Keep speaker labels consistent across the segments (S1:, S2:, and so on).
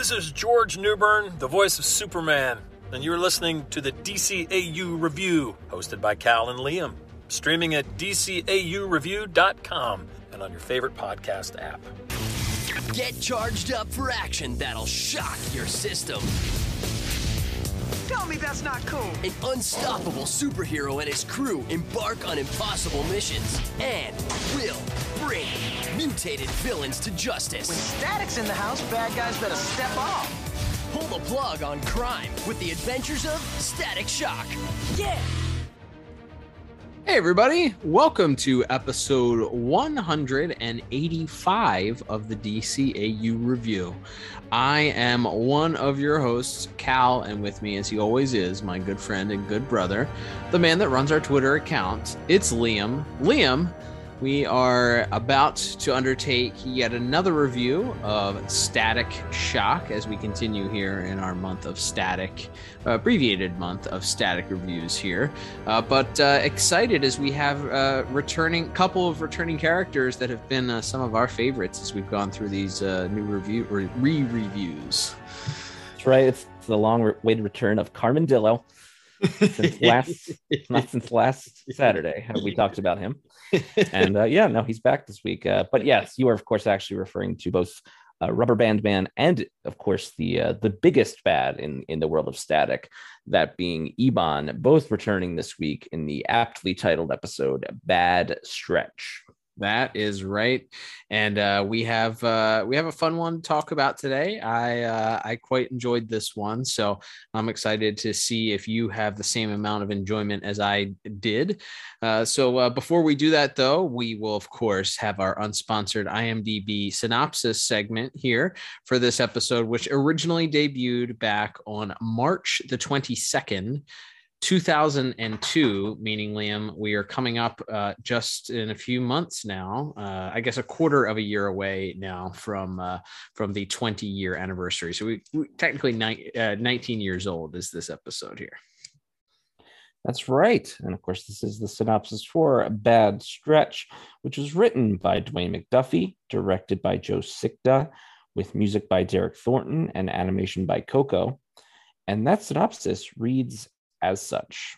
S1: This is George Newbern, the voice of Superman, and you're listening to the DCAU Review, hosted by Cal and Liam, streaming at DCAUReview.com and on your favorite podcast app.
S2: Get charged up for action that'll shock your system.
S3: Tell me that's not cool.
S2: An unstoppable superhero and his crew embark on impossible missions and will bring mutated villains to justice.
S3: When Static's in the house, bad guys better step off.
S2: Pull the plug on crime with the adventures of Static Shock. Yeah!
S4: Hey, everybody, welcome to episode 185 of the DCAU Review. I am one of your hosts, Cal, and with me, as he always is, my good friend and good brother, the man that runs our Twitter account. It's Liam. Liam, we are about to undertake yet another review of Static Shock as we continue here in our month of static, uh, abbreviated month of static reviews here. Uh, but uh, excited as we have a returning couple of returning characters that have been uh, some of our favorites as we've gone through these uh, new review re reviews.
S5: That's right. It's the long-awaited return of Carmen Dillo. Since last, not since last Saturday, have we talked about him? And uh, yeah, no, he's back this week. Uh, but yes, you are of course actually referring to both uh, Rubber Band Man and of course the uh, the biggest bad in in the world of Static, that being Ebon, both returning this week in the aptly titled episode "Bad Stretch."
S4: That is right, and uh, we have uh, we have a fun one to talk about today. I uh, I quite enjoyed this one, so I'm excited to see if you have the same amount of enjoyment as I did. Uh, so uh, before we do that, though, we will of course have our unsponsored IMDb synopsis segment here for this episode, which originally debuted back on March the 22nd. 2002, meaning Liam, we are coming up uh, just in a few months now. Uh, I guess a quarter of a year away now from uh, from the 20 year anniversary. So we, we technically ni- 19 years old is this episode here.
S5: That's right. And of course, this is the synopsis for A Bad Stretch, which was written by Dwayne McDuffie, directed by Joe Sichta, with music by Derek Thornton and animation by Koko. And that synopsis reads as such.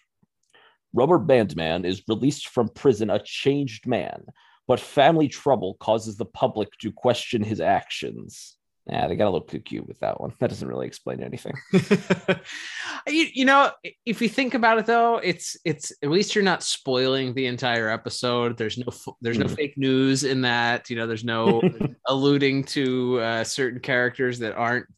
S5: Rubber Band Man is released from prison a changed man, but family trouble causes the public to question his actions. Yeah, they got a little too cute with that one. That doesn't really explain anything.
S4: you, you know, if you think about it though, it's it's at least you're not spoiling the entire episode. There's no there's no mm. fake news in that. You know, there's no alluding to uh, certain characters that aren't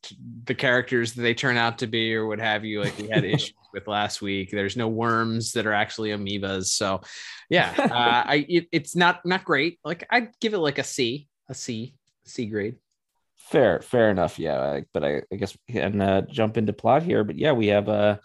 S4: the characters that they turn out to be or what have you. Like we had issues with last week. There's no worms that are actually amoebas. So, yeah, uh, I it, it's not not great. Like I'd give it like a C, a C, C grade.
S5: Fair, fair enough. Yeah, but I, I guess we can uh, jump into plot here. But yeah, we have a uh,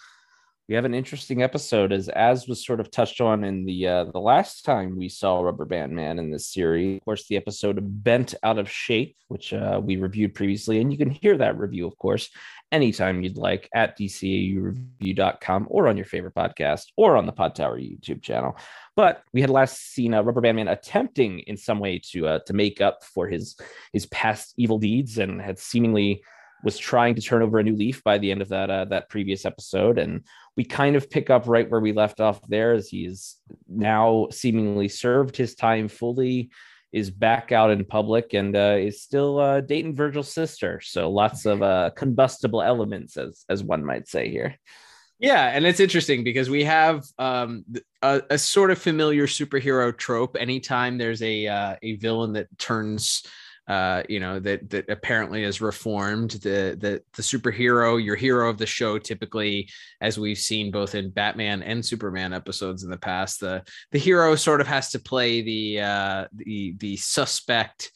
S5: we have an interesting episode as as was sort of touched on in the uh, the last time we saw Rubber Band Man in this series. Of course, the episode Bent Out of Shape, which uh, we reviewed previously, and you can hear that review, of course, anytime you'd like at dcaureview.com or on your favorite podcast or on the Pod Tower YouTube channel. But we had last seen uh, Rubber Band Man attempting in some way to uh, to make up for his his past evil deeds and had seemingly was trying to turn over a new leaf by the end of that uh, that previous episode and we kind of pick up right where we left off there as he's now seemingly served his time fully is back out in public and uh, is still uh, dating Virgil's sister. So lots of uh, combustible elements, as as one might say here.
S4: Yeah, and it's interesting because we have um, a, a, sort of familiar superhero trope. Anytime there's a uh, a villain that turns uh, you know that that apparently is reformed. The the the superhero, your hero of the show, typically, as we've seen both in Batman and Superman episodes in the past, the the hero sort of has to play the uh, the the suspect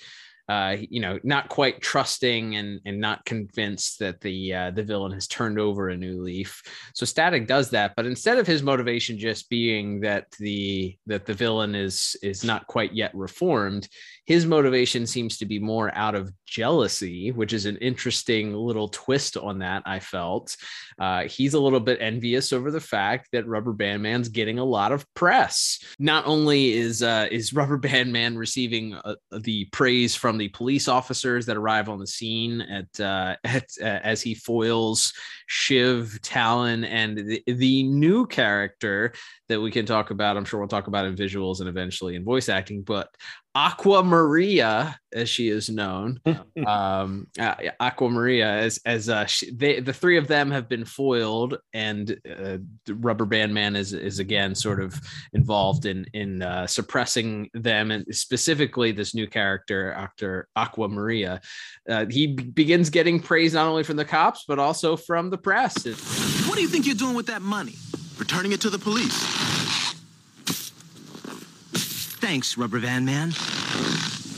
S4: uh, you know, not quite trusting and and not convinced that the uh, the villain has turned over a new leaf. So Static does that, but instead of his motivation just being that the that the villain is is not quite yet reformed, his motivation seems to be more out of jealousy, which is an interesting little twist on that. I felt uh, he's a little bit envious over the fact that Rubber Band Man's getting a lot of press. Not only is uh, is Rubber Band Man receiving uh, the praise from the police officers that arrive on the scene at uh, at uh, as he foils Shiv, Talon, and the, the new character that we can talk about. I'm sure we'll talk about in visuals and eventually in voice acting, but Aqua Maria, as she is known, um, uh, Aqua Maria, as as uh, she, they, the three of them have been foiled, and uh, Rubber Band Man is is again sort of involved in in uh, suppressing them, and specifically this new character, actor Aqua Maria. Uh, he b- begins getting praise not only from the cops but also from the press.
S6: What do you think you're doing with that money? Returning it to the police. Thanks, Rubber Band Man.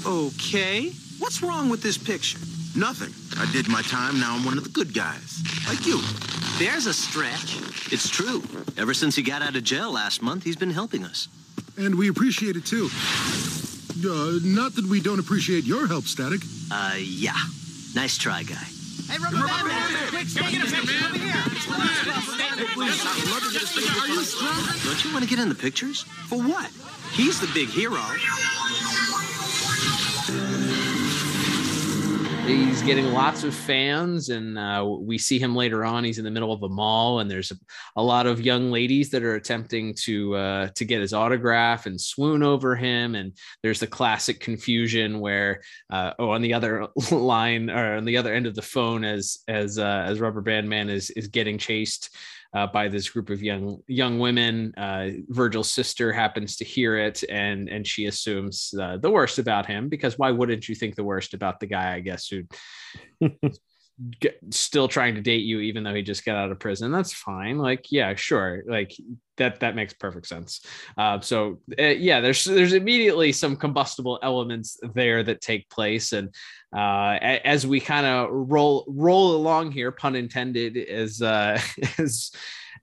S6: Okay. What's wrong with this picture?
S7: Nothing. I did my time. Now I'm one of the good guys. Like you.
S6: There's a stretch.
S8: It's true. Ever since he got out of jail last month, he's been helping us.
S9: And we appreciate it too. Uh, not that we don't appreciate your help, Static.
S8: Uh, yeah. Nice try, guy.
S3: Hey, Rubber Band Man! Quick, statement! Over here!
S8: Don't you want to get in the pictures?
S6: For what? He's the big hero.
S4: He's getting lots of fans, and uh, we see him later on. He's in the middle of a mall, and there's a, a lot of young ladies that are attempting to uh, to get his autograph and swoon over him. And there's the classic confusion where, uh, oh, on the other line or on the other end of the phone, as as uh, as Rubber Band Man is is getting chased uh, by this group of young young women. Uh, Virgil's sister happens to hear it, and and she assumes uh, the worst about him because why wouldn't you think the worst about the guy? I guess who get, still trying to date you even though he just got out of prison. That's fine. Like yeah, sure. Like that that makes perfect sense. Uh, so uh, yeah, there's there's immediately some combustible elements there that take place, and uh, as we kind of roll roll along here, pun intended, as uh, as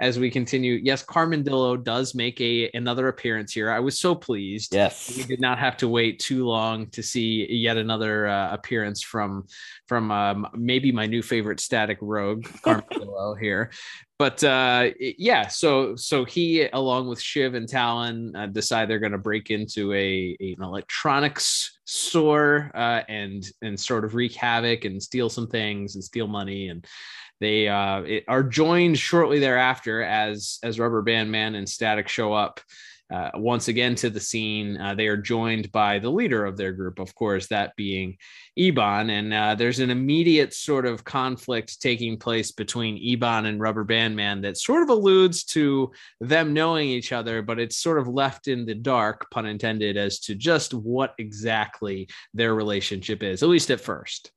S4: as we continue. Yes, Carmen Dillo does make a another appearance here. I was so pleased.
S5: Yes.
S4: we did not have to wait too long to see yet another uh, appearance from from um, maybe my new favorite static rogue, Carmen Dillo here. But uh, yeah, so so he along with Shiv and Talon uh, decide they're going to break into a, a- an electronics store uh, and and sort of wreak havoc and steal some things and steal money and they uh, it- are joined shortly thereafter as as Rubber Band Man and Static show up uh, once again to the scene. Uh, they are joined by the leader of their group, of course, that being Ebon. And uh, there's an immediate sort of conflict taking place between Ebon and Rubber Band Man that sort of alludes to them knowing each other, but it's sort of left in the dark, pun intended, as to just what exactly their relationship is, at least at first.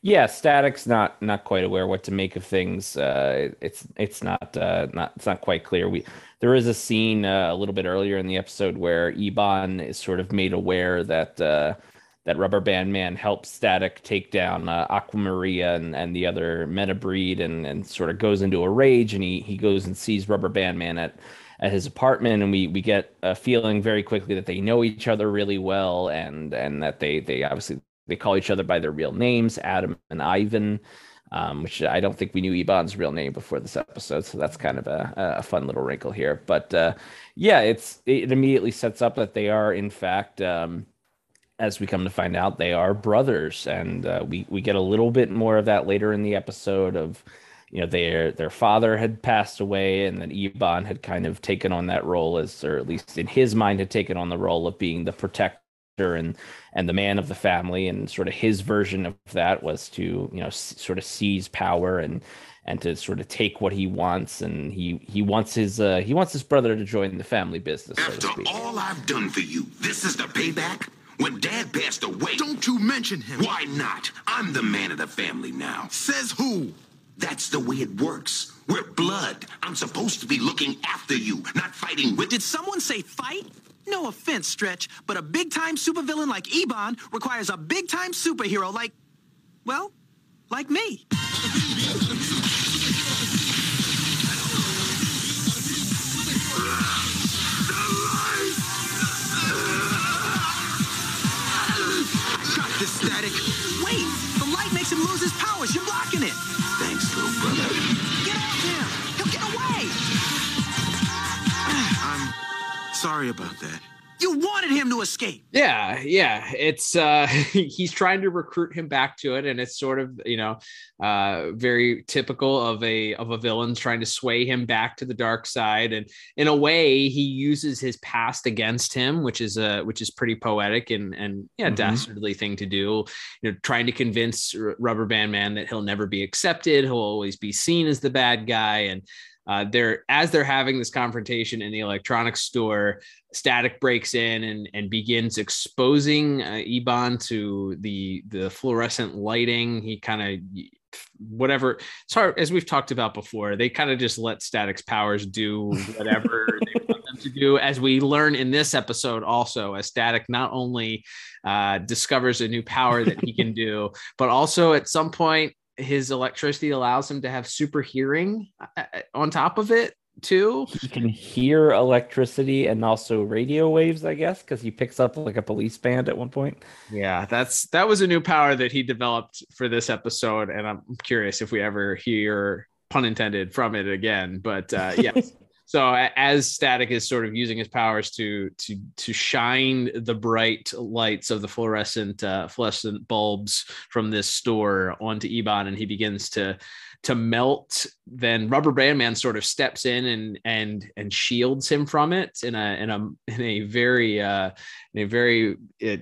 S5: Yeah, Static's not not quite aware what to make of things. Uh, it's it's not uh, not it's not quite clear. We there is a scene uh, a little bit earlier in the episode where Ebon is sort of made aware that uh, that Rubber Band Man helps Static take down uh, Aquamaria and, and the other meta breed, and and sort of goes into a rage, and he he goes and sees Rubber Band Man at at his apartment, and we we get a feeling very quickly that they know each other really well, and and that they they obviously they call each other by their real names, Adam and Ivan, um, which I don't think we knew Ebon's real name before this episode, so that's kind of a, a fun little wrinkle here. But uh, yeah, it's it immediately sets up that they are in fact. Um, as we come to find out, they are brothers, and uh, we we get a little bit more of that later in the episode. Of you know, their their father had passed away, and then Ebon had kind of taken on that role as, or at least in his mind, had taken on the role of being the protector and and the man of the family, and sort of his version of that was to you know s- sort of seize power and and to sort of take what he wants, and he he wants his uh, he wants his brother to join the family business, so
S7: After
S5: speak.
S7: all I've done for you, this is the payback? When Dad passed away.
S9: Don't you mention him.
S7: Why not? I'm the man of the family now.
S9: Says who?
S7: That's the way it works. We're blood. I'm supposed to be looking after you, not fighting with
S6: Did someone say fight? No offense, Stretch, but a big-time supervillain like Ebon requires a big-time superhero like, well, like me.
S7: Static.
S6: Wait, the light makes him lose his powers.
S7: Sorry about that.
S6: You wanted him to escape.
S4: Yeah, yeah. It's uh he's trying to recruit him back to it, and it's sort of you know uh very typical of a of a villain trying to sway him back to the dark side. And in a way, he uses his past against him, which is a which is pretty poetic and and yeah,
S5: Mhm.
S4: dastardly thing to do. You know, trying to convince Rubber Band Man that he'll never be accepted, he'll always be seen as the bad guy, and uh, they're as they're having this confrontation in the electronics store static breaks in and and begins exposing uh, Ebon to the the fluorescent lighting. He kind of whatever it's hard as we've talked about before they kind of just let static's powers do whatever they want them to do as we learn in this episode also as static not only uh, discovers a new power that he can do but also at some point his electricity allows him to have super hearing uh, uh, on top of it too
S5: He can hear electricity and also radio waves, I guess, because he picks up like a police band at one point.
S4: Yeah, that's that was a new power that he developed for this episode, and I'm curious if we ever hear pun intended from it again. But uh, yes, so as Static is sort of using his powers to to to shine the bright lights of the fluorescent uh, fluorescent bulbs from this store onto ebon and he begins to to melt then rubber band man sort of steps in and and and shields him from it in a in a in a very uh in a very uh,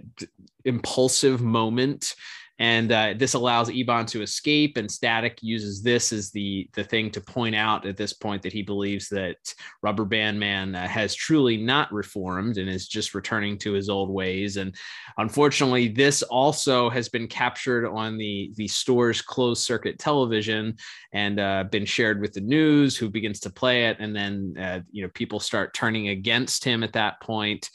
S4: impulsive moment and uh, this allows Ebon to escape, and Static uses this as the the thing to point out at this point that he believes that Rubber Band Man uh, has truly not reformed and is just returning to his old ways. And unfortunately, this also has been captured on the the store's closed circuit television and uh, been shared with the news, who begins to play it, and then uh, you know people start turning against him at that point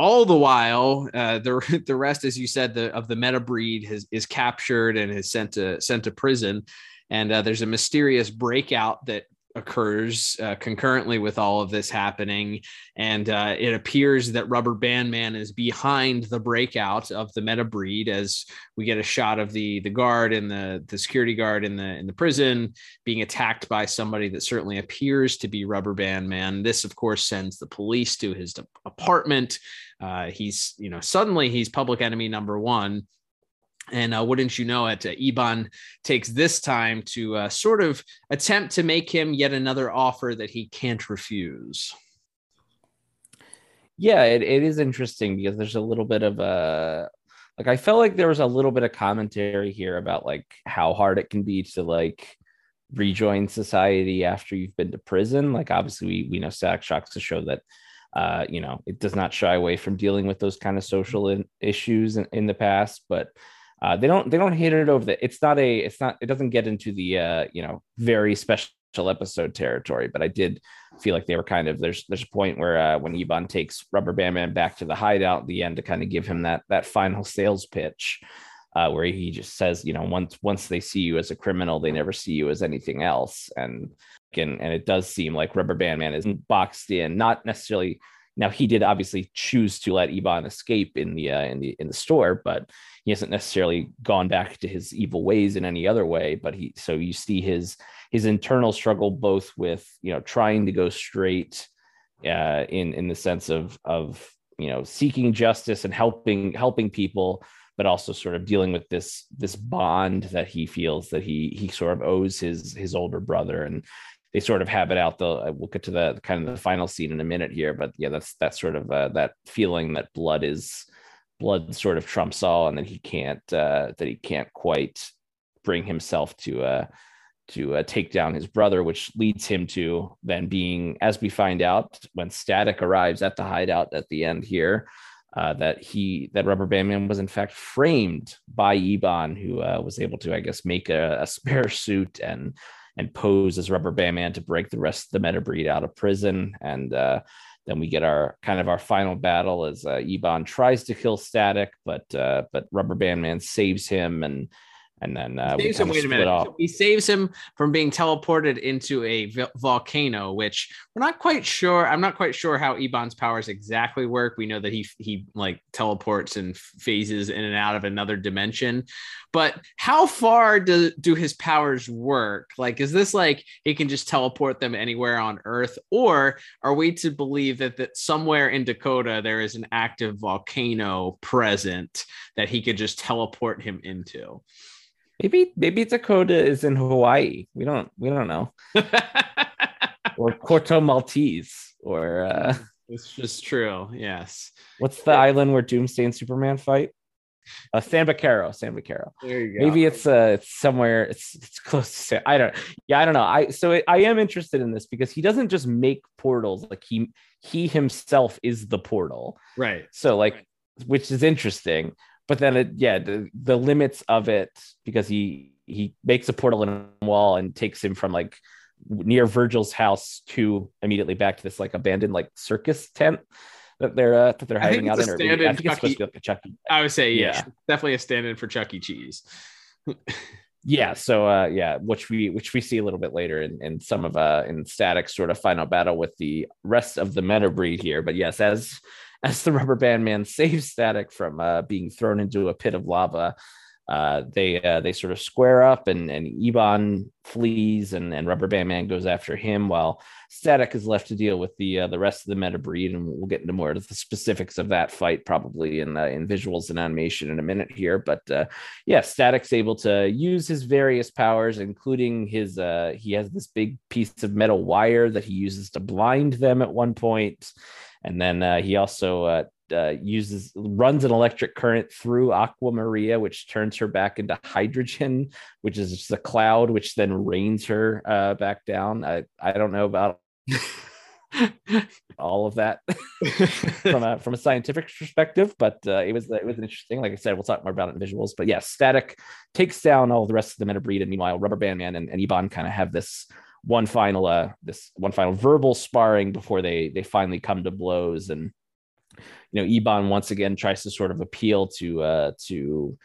S4: all the while, uh, the the rest, as you said, the of the meta breed has, is captured and is sent to sent to prison, and uh, there's a mysterious breakout that occurs uh, concurrently with all of this happening, and uh, it appears that Rubber Band Man is behind the breakout of the meta breed as we get a shot of the the guard and the the security guard in the in the prison being attacked by somebody that certainly appears to be Rubber Band Man. This, of course, sends the police to his apartment. Uh, he's, you know, suddenly he's public enemy number one. And uh, wouldn't you know it, uh, Ebon takes this time to uh, sort of attempt to make him yet another offer that he can't refuse.
S5: Yeah, it, it is interesting because there's a little bit of a like I felt like there was a little bit of commentary here about like how hard it can be to like rejoin society after you've been to prison. Like obviously we we know Static Shocks to show that uh you know it does not shy away from dealing with those kind of social in, issues in, in the past, but uh they don't they don't hit it over the it's not a it's not it doesn't get into the uh you know very special episode territory, but I did feel like they were kind of there's there's a point where uh, when Ebon takes Rubber Band Man back to the hideout at the end to kind of give him that that final sales pitch, uh, where he just says, you know, once once they see you as a criminal, they never see you as anything else, and and and it does seem like Rubber Band Man is boxed in, not necessarily. Now he did obviously choose to let Ebon escape in the uh, in the in the store, but he hasn't necessarily gone back to his evil ways in any other way. But he so you see his his internal struggle both with you know trying to go straight uh, in in the sense of of you know seeking justice and helping helping people but also sort of dealing with this this bond that he feels that he he sort of owes his his older brother and they sort of have it out though we'll get to the kind of the final scene in a minute here but yeah that's that sort of uh, that feeling that blood is blood sort of trumps all and that he can't uh that he can't quite bring himself to uh to uh, take down his brother, which leads him to then being, as we find out when Static arrives at the hideout at the end here, uh, that he that Rubber Band Man was in fact framed by Ebon, who uh, was able to, I guess, make a, a spare suit and and pose as Rubber Band Man to break the rest of the meta breed out of prison. And uh, then we get our kind of our final battle as uh, Ebon tries to kill Static, but uh, but Rubber Band Man saves him and and then uh,
S4: saves him, wait a minute. He saves him from being teleported into a v- volcano, which we're not quite sure. I'm not quite sure how Ebon's powers exactly work. We know that he he like teleports and phases in and out of another dimension, but how far do do his powers work? Like, is this like he can just teleport them anywhere on Earth, or are we to believe that that somewhere in Dakota there is an active volcano present that he could just teleport him into?
S5: Maybe maybe Dakota is in Hawaii. We don't we don't know. or Corto Maltese or uh,
S4: It's just true. Yes.
S5: what's the island where Doomsday and Superman fight? Uh, San Vaccaro, San Vaccaro.
S4: There you go.
S5: Maybe it's uh it's somewhere it's it's close to San. I don't yeah I don't know. I so it, I am interested in this because he doesn't just make portals like he he himself is the portal.
S4: right.
S5: So like which is interesting, but then it yeah the, the limits of it because he he makes a portal in a wall and takes him from like near Virgil's house to immediately back to this like abandoned like circus tent that they're uh, that they're hiding out in. or maybe- I think it's supposed to be like a Chucky.
S4: I would say yeah,
S5: Yeah.
S4: definitely a stand-in for Chuck E. Cheese.
S5: Yeah, so uh yeah, which we which we see a little bit later in, in some of uh in static sort of final battle with the rest of the meta breed here. But yes, as as the rubber band man saves static from uh being thrown into a pit of lava, uh they uh they sort of square up and and Ebon flees and and rubber band man goes after him while static is left to deal with the uh, the rest of the meta breed. And we'll get into more of the specifics of that fight probably in uh, in visuals and animation in a minute here. But uh yeah, Static's able to use his various powers, including his uh he has this big piece of metal wire that he uses to blind them at one point. And then uh, he also uh, uh, uses runs an electric current through Aqua Maria, which turns her back into hydrogen, which is just a cloud, which then rains her uh, back down. I, I don't know about all of that from a from a scientific perspective, but uh, it was it was interesting. Like I said, we'll talk more about it in visuals. But yeah, Static takes down all the rest of the meta breed, and meanwhile, Rubber Band Man and, and Ebon kind of have this one final uh this one final verbal sparring before they they finally come to blows. And you know ebon once again tries to sort of appeal to uh to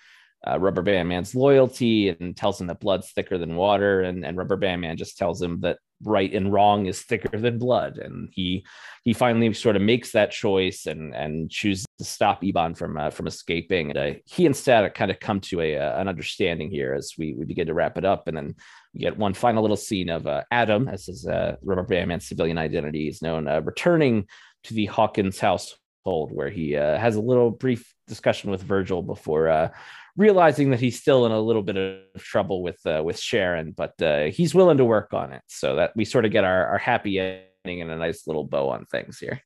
S5: uh, rubber band man's loyalty and tells him that blood's thicker than water. And, and rubber band man just tells him that right and wrong is thicker than blood. And he he finally sort of makes that choice and and chooses to stop ebon from uh, from escaping. And, uh, he and static kind of come to a uh, an understanding here as we we begin to wrap it up. And then get one final little scene of uh, adam as his uh, rubber civilian identity is known uh, returning to the hawkins household where he uh, has a little brief discussion with virgil before uh, realizing that he's still in a little bit of trouble with uh, with Sharon, but he's willing to work on it. So that we sort of get our, our happy ending and a nice little bow on things here.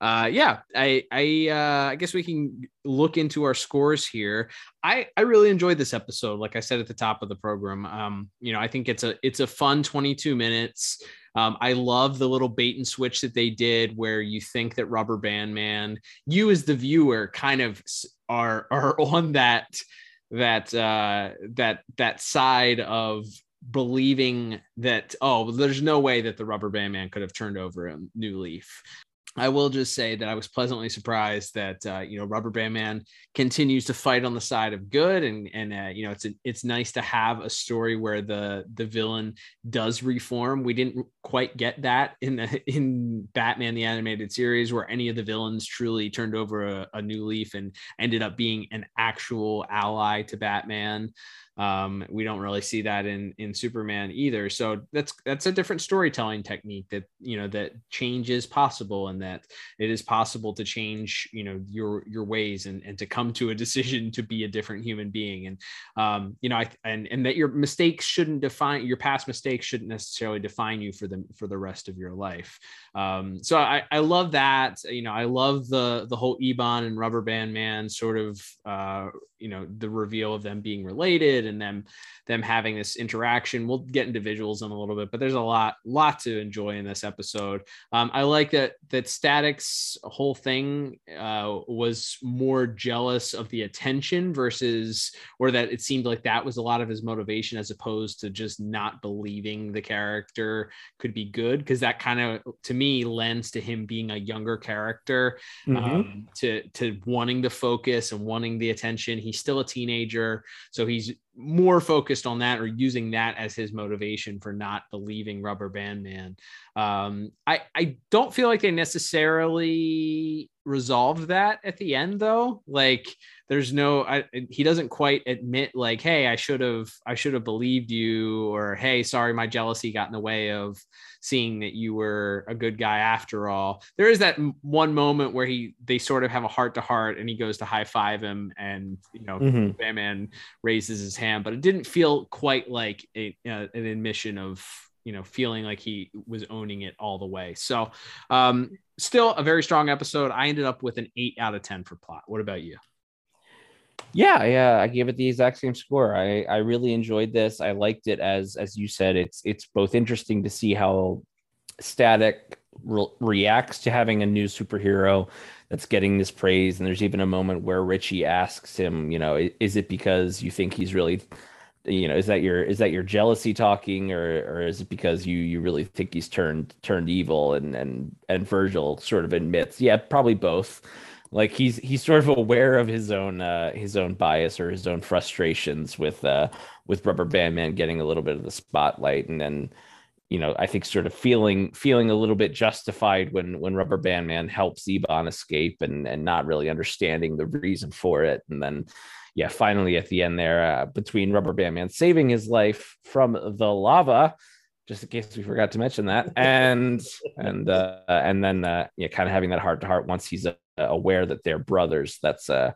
S4: Uh, yeah, I I uh, I guess we can look into our scores here. I I really enjoyed this episode. Like I said at the top of the program, um, you know, I think it's a it's a fun 22 minutes. Um, I love the little bait and switch that they did, where you think that Rubber Band Man, you as the viewer, kind of are are on that that uh, that that side of believing that oh, there's no way that the Rubber Band Man could have turned over a new leaf. I will just say that I was pleasantly surprised that uh, you know Rubber Band Man continues to fight on the side of good, and and uh, you know it's a, it's nice to have a story where the the villain does reform. We didn't quite get that in the in Batman the animated series, where any of the villains truly turned over a, a new leaf and ended up being an actual ally to Batman. Um, we don't really see that in in Superman either. So that's that's a different storytelling technique that you know that change is possible and that it is possible to change you know your your ways and and to come to a decision to be a different human being and um, you know I and and that your mistakes shouldn't define your past mistakes shouldn't necessarily define you for the for the rest of your life. Um, so I I love that you know I love the the whole Ebon and Rubber Band Man sort of uh, you know the reveal of them being related and them them having this interaction. We'll get into visuals in a little bit but there's a lot lot to enjoy in this episode. Um, i like that that static's whole thing uh, was more jealous of the attention versus or that it seemed like that was a lot of his motivation as opposed to just not believing the character could be good. Because that kind of to me lends to him being a younger character um, to to wanting the focus and wanting the attention. He's still a teenager, so he's more focused on that or using that as his motivation for not believing Rubber Band Man. Um, I I don't feel like they necessarily resolved that at the end though. Like there's no I, he doesn't quite admit like hey i should have i should have believed you or hey sorry my jealousy got in the way of seeing that you were a good guy after all there is that one moment where he they sort of have a heart to heart and he goes to high five him and you know mm-hmm. batman raises his hand but it didn't feel quite like a, uh, an admission of you know feeling like he was owning it all the way so um still a very strong episode i ended up with an 8 out of 10 for plot what about you
S5: yeah, yeah, I gave it the exact same score. I I really enjoyed this. I liked it as as you said. It's it's both interesting to see how Static re- reacts to having a new superhero that's getting this praise. And there's even a moment where Richie asks him, you know, is it because you think he's really you know is that your is that your jealousy talking or or is it because you you really think he's turned turned evil and and and Virgil sort of admits yeah probably both like he's he's sort of aware of his own uh his own bias or his own frustrations with uh with rubber band man getting a little bit of the spotlight and then you know i think sort of feeling feeling a little bit justified when when rubber band man helps ebon escape and and not really understanding the reason for it. And then yeah finally at the end there uh, between rubber band man saving his life from the lava just in case we forgot to mention that and and uh and then uh yeah kind of having that heart to heart once he's uh, aware that they're brothers that's uh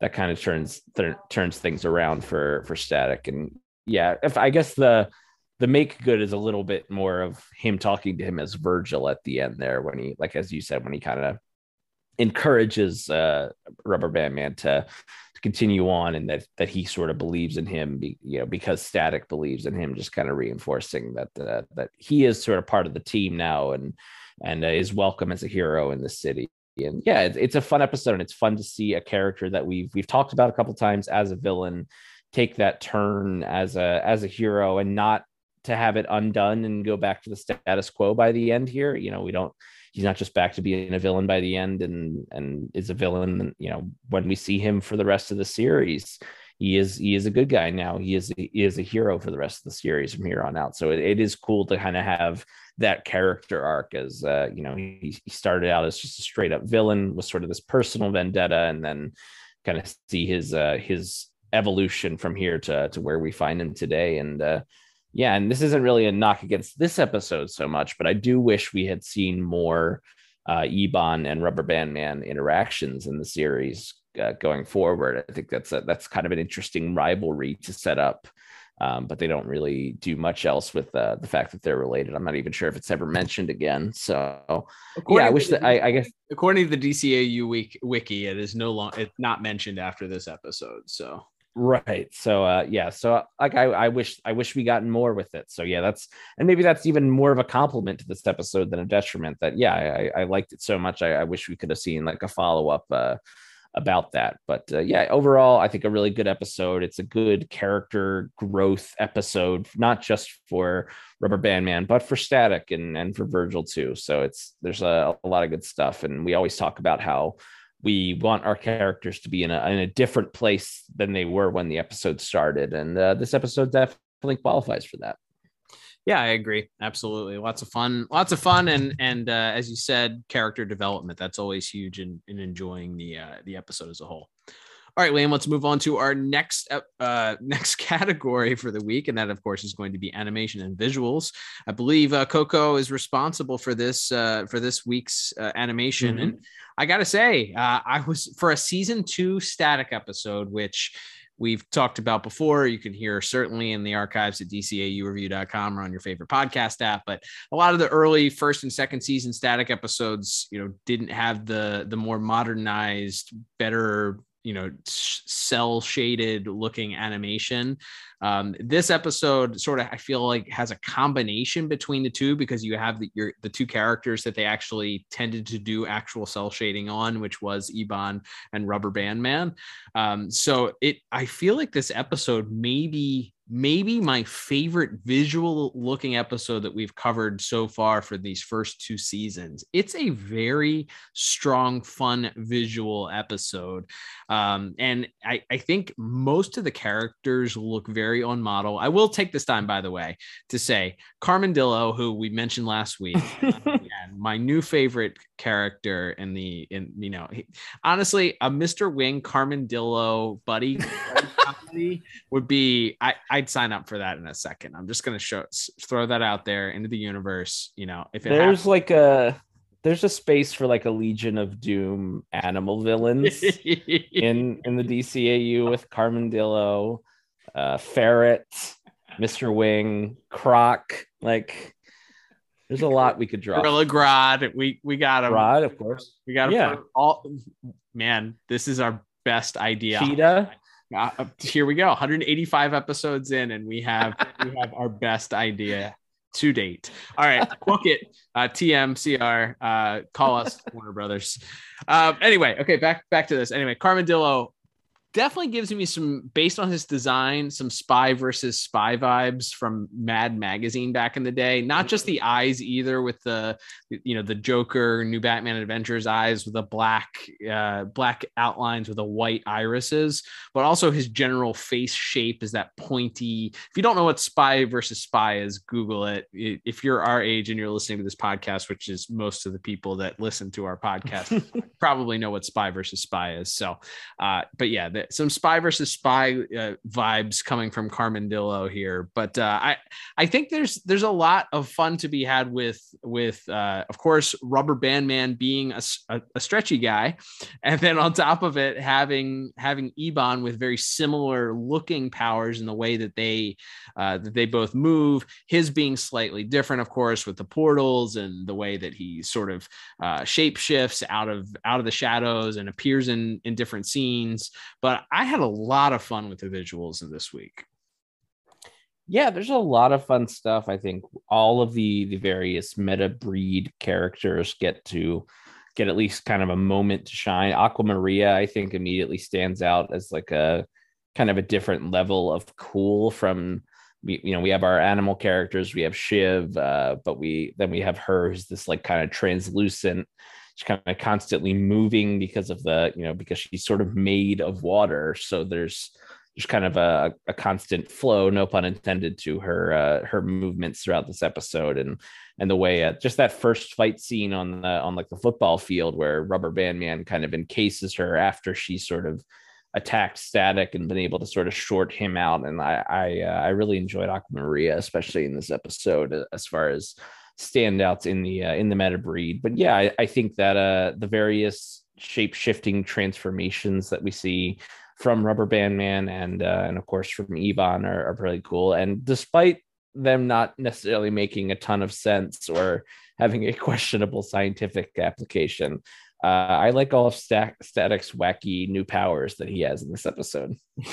S5: that kind of turns th- turns things around for for static. And yeah if i guess the the make good is a little bit more of him talking to him as virgil at the end there when he like as you said when he kind of encourages uh rubber band man to to continue on and that that he sort of believes in him you know because static believes in him just kind of reinforcing that uh, that he is sort of part of the team now and and uh, is welcome as a hero in the city. And yeah, it's, it's a fun episode, and it's fun to see a character that we've we've talked about a couple times as a villain take that turn as a as a hero, and not to have it undone and go back to the status quo by the end here. You know, we don't. He's not just back to being a villain by the end, and and is a villain. You know, when we see him for the rest of the series, he is he is a good guy now. He is he is a hero for the rest of the series from here on out. So it, it is cool to kind of have that character arc as uh, you know he, he started out as just a straight up villain with sort of this personal vendetta and then kind of see his uh, his evolution from here to to where we find him today and uh, yeah and this isn't really a knock against this episode so much but i do wish we had seen more uh, Ebon and Rubber Band Man interactions in the series uh, going forward. I think that's a, that's kind of an interesting rivalry to set up um, but they don't really do much else with uh, the fact that they're related. I'm not even sure if it's ever mentioned again. So according yeah, I wish that I, I, guess
S4: according to the DCAU week, wiki, it is no longer it's not mentioned after this episode. So
S5: right. So uh, yeah. So like I, I wish I wish we gotten more with it. So yeah, that's and maybe that's even more of a compliment to this episode than a detriment. That yeah, I, I liked it so much. I, I wish we could have seen like a follow up. Uh, about that. But uh, yeah, overall, I think a really good episode. It's a good character growth episode, not just for Rubber Band Man, but for Static and and for Virgil too. So it's there's a, a lot of good stuff, and we always talk about how we want our characters to be in a in a different place than they were when the episode started, and uh, this episode definitely qualifies for that.
S4: Yeah, I agree. Absolutely. Lots of fun. Lots of fun and and uh, as you said, character development. That's always huge in, in enjoying the uh, the episode as a whole. All right, Liam, let's move on to our next uh, next category for the week, and that, of course, is going to be animation and visuals. I believe uh, Koko is responsible for this uh, for this week's uh, animation, mm-hmm. and I gotta say, uh, I was for a season two static episode, which we've talked about before. You can hear certainly in the archives at dcaureview.com or on your favorite podcast app. But a lot of the early first and second season static episodes, you know, didn't have the the more modernized, better you know cell shaded looking animation. Um, this episode sort of i feel like has a combination between the two because you have the your the two characters that they actually tended to do actual cell shading on which was ebon and rubber band man. Um, so it i feel like this episode maybe maybe my favorite visual looking episode that we've covered so far for these first two seasons. It's a very strong, fun visual episode. Um, and I, I think most of the characters look very on model. I will take this time, by the way, to say Carmen Dillo, who we mentioned last week, again, my new favorite character in the, in, you know, he, honestly, a Mr. Wing Carmen Dillo buddy would be I, I'd sign up for that in a second. I'm just gonna show throw that out there into the universe. You know, if it
S5: there's
S4: happens-
S5: like a there's a space for like a Legion of Doom animal villains in in the DCAU with Carmen Dillo, uh, Ferret, Mr. Wing, Croc. Like, there's a lot we could draw.
S4: Gorilla Grodd, we we got him.
S5: Rod, of course.
S4: We got him.
S5: Yeah.
S4: all. Man, this is our best idea.
S5: Cheetah.
S4: Uh, uh, here we go 185 episodes in and we have we have our best idea to date all right book it uh tmcr uh call us warner brothers uh anyway okay back back to this anyway carmen dillo definitely gives me some based on his design some spy versus spy vibes from mad magazine back in the day. Not just the eyes either with the you know the joker new batman adventures eyes with the black uh black outlines with the white irises but also his general face shape is that pointy if you don't know what spy versus spy is google it. If you're our age and you're listening to this podcast which is most of the people that listen to our podcast probably know what spy versus spy is. So uh but yeah the, some spy versus spy uh, vibes coming from Carmen Dillo here, but uh, I I think there's there's a lot of fun to be had with with uh, of course Rubber Band Man being a a stretchy guy, and then on top of it having having Ebon with very similar looking powers in the way that they uh, that they both move. His being slightly different, of course, with the portals and the way that he sort of uh, shape shifts out of out of the shadows and appears in in different scenes. But I had a lot of fun with the visuals in this week.
S5: yeah there's a lot of fun stuff i think all of the the various meta breed characters get to get at least kind of a moment to shine aquamaria i think immediately stands out as like a kind of a different level of cool from you know we have our animal characters we have shiv uh, but we then we have her who's this like kind of translucent she's kind of constantly moving because of the you know because she's sort of made of water. So there's there's kind of a, a constant flow, no pun intended, to her uh, her movements throughout this episode, and and the way uh, just that first fight scene on the on like the football field where Rubber Band Man kind of encases her after she sort of attacked Static and been able to sort of short him out, and I I, uh, I really enjoyed Aquamaria, especially in this episode, as far as standouts in the uh, in the meta breed. But yeah, I, I think that uh, the various shape shifting transformations that we see from Rubber Band Man and uh, and of course from Ebon are, are really cool. And despite them not necessarily making a ton of sense or having a questionable scientific application, uh, I like all of Stat- Static's wacky new powers that he has in this episode.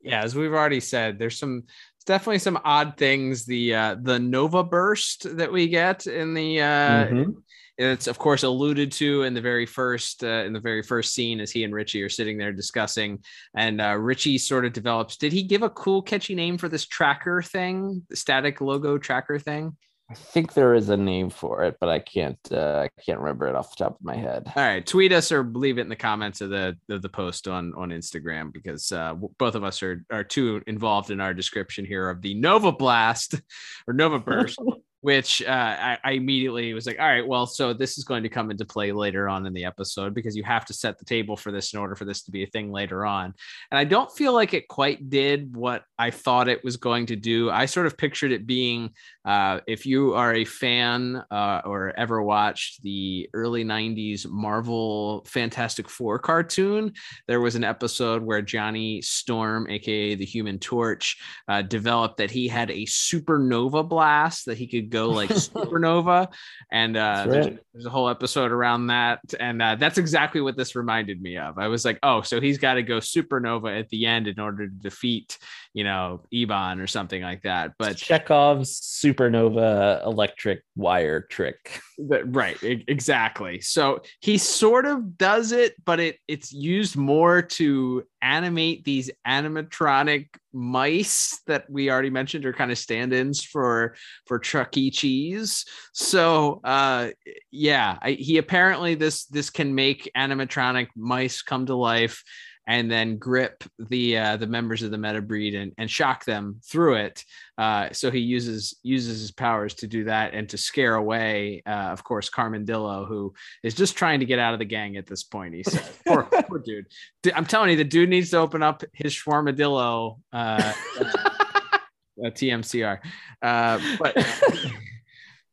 S4: yeah, as we've already said, there's some definitely some odd things. The uh, the Nova burst that we get in the uh,
S5: Mhm.
S4: it's of course alluded to in the very first uh, in the very first scene as he and Richie are sitting there discussing, and uh, Richie sort of develops. Did he give a cool catchy name for this tracker thing, the static logo tracker thing?
S5: I think there is a name for it, but I can't uh, I can't remember it off the top of my head.
S4: All right, tweet us or leave it in the comments of the of the post on on Instagram because uh, both of us are are too involved in our description here of the Nova Blast or Nova Burst, which uh, I, I immediately was like, all right, well, so this is going to come into play later on in the episode because you have to set the table for this in order for this to be a thing later on, and I don't feel like it quite did what I thought it was going to do. I sort of pictured it being uh, if you are a fan uh, or ever watched the early 90s Marvel Fantastic Four cartoon, there was an episode where Johnny Storm, aka the Human Torch, uh, developed that he had a supernova blast that he could go like supernova. And uh, there's,
S5: right.
S4: there's a whole episode around that. And uh, that's exactly what this reminded me of. I was like, oh, so he's got to go supernova at the end in order to defeat, you know, Ebon or something like that. But
S5: Chekhov's supernova electric wire trick.
S4: Right exactly so he sort of does it but it it's used more to animate these animatronic mice that we already mentioned are kind of stand-ins for for Chuck E. Cheese. So uh yeah, I, he apparently this this can make animatronic mice come to life and then grip the uh, the members of the meta breed and, and shock them through it. Uh, so he uses uses his powers to do that and to scare away, uh, of course, Carmen Dillo, who is just trying to get out of the gang at this point. He said, "Poor, poor dude." I'm telling you, the dude needs to open up his Schwarmadillo uh, uh, TMCR. Uh, but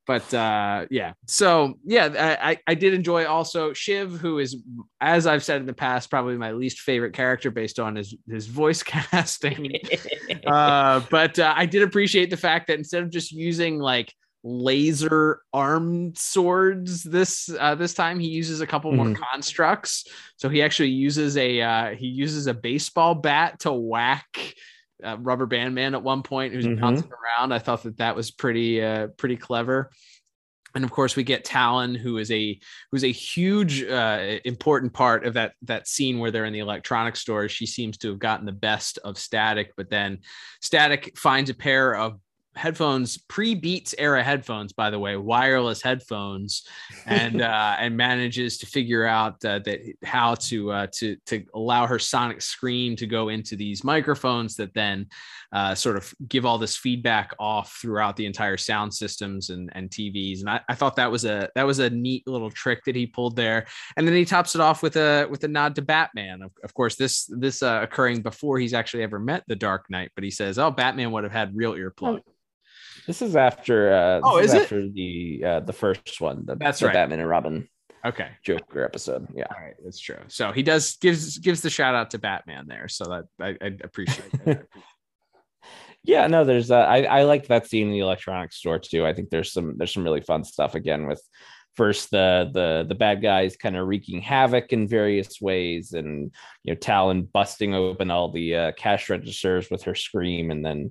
S4: but uh yeah. So yeah I, I did enjoy also shiv who is as i've said in the past probably my least favorite character based on his his voice casting. Uh but uh, i did appreciate the fact that instead of just using like laser armed swords this uh this time he uses a couple more
S5: Mhm.
S4: constructs. So he actually uses a uh he uses a baseball bat to whack uh, rubber band man at one point who's
S5: Mhm.
S4: bouncing around. I thought that that was pretty uh pretty clever. And of course we get talon who is a who's a huge uh, important part of that that scene where they're in the electronics store. She seems to have gotten the best of static but then static finds a pair of headphones pre-beats era headphones by the way wireless headphones and uh and manages to figure out uh, that how to uh to to allow her sonic screen to go into these microphones that then uh sort of give all this feedback off throughout the entire sound systems and and tvs and i, I thought that was a that was a neat little trick that he pulled there. And then he tops it off with a with a nod to batman. Of, of course this this uh, occurring before he's actually ever met the dark knight but he says oh batman would have had real earplugs
S5: This is after. Uh,
S4: Oh, is it?
S5: after the uh, the first one? The,
S4: That's
S5: the
S4: right.
S5: Batman and Robin
S4: okay
S5: Joker episode. Yeah.
S4: All right, that's true. So he does gives gives the shout out to Batman there. So that I, I appreciate that.
S5: Yeah, no, there's uh, I I liked that scene in the electronics store too. I think there's some there's some really fun stuff again with first the the the bad guys kind of wreaking havoc in various ways and you know Talon busting open all the uh, cash registers with her scream and then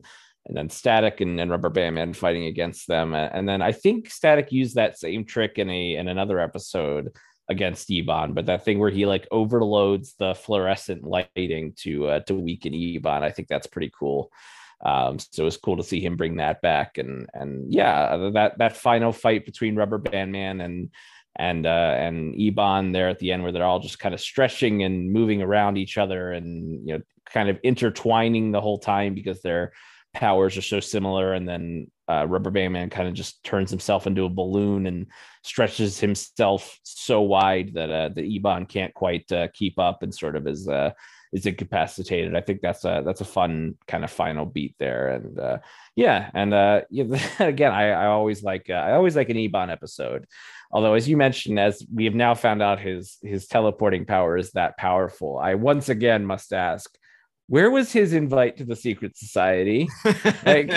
S5: and then Static and, and Rubber Band Man fighting against them and then I think Static used that same trick in a in another episode against Ebon, but that thing where he like overloads the fluorescent lighting to uh, to weaken Ebon, I think that's pretty cool. Um, so it was cool to see him bring that back, and and yeah, that that final fight between Rubber Band Man and and uh, and Ebon there at the end, where they're all just kind of stretching and moving around each other, and you know, kind of intertwining the whole time because their powers are so similar. And then uh, Rubber Band Man kind of just turns himself into a balloon and stretches himself so wide that uh, the Ebon can't quite uh, keep up, and sort of is uh, is incapacitated. I think that's a that's a fun kind of final beat there, and uh, yeah, and uh, yeah, again, I, I always like I always like an Ebon episode. Although, as you mentioned, as we have now found out, his his teleporting power is that powerful. I once again must ask, where was his invite to the secret society? like,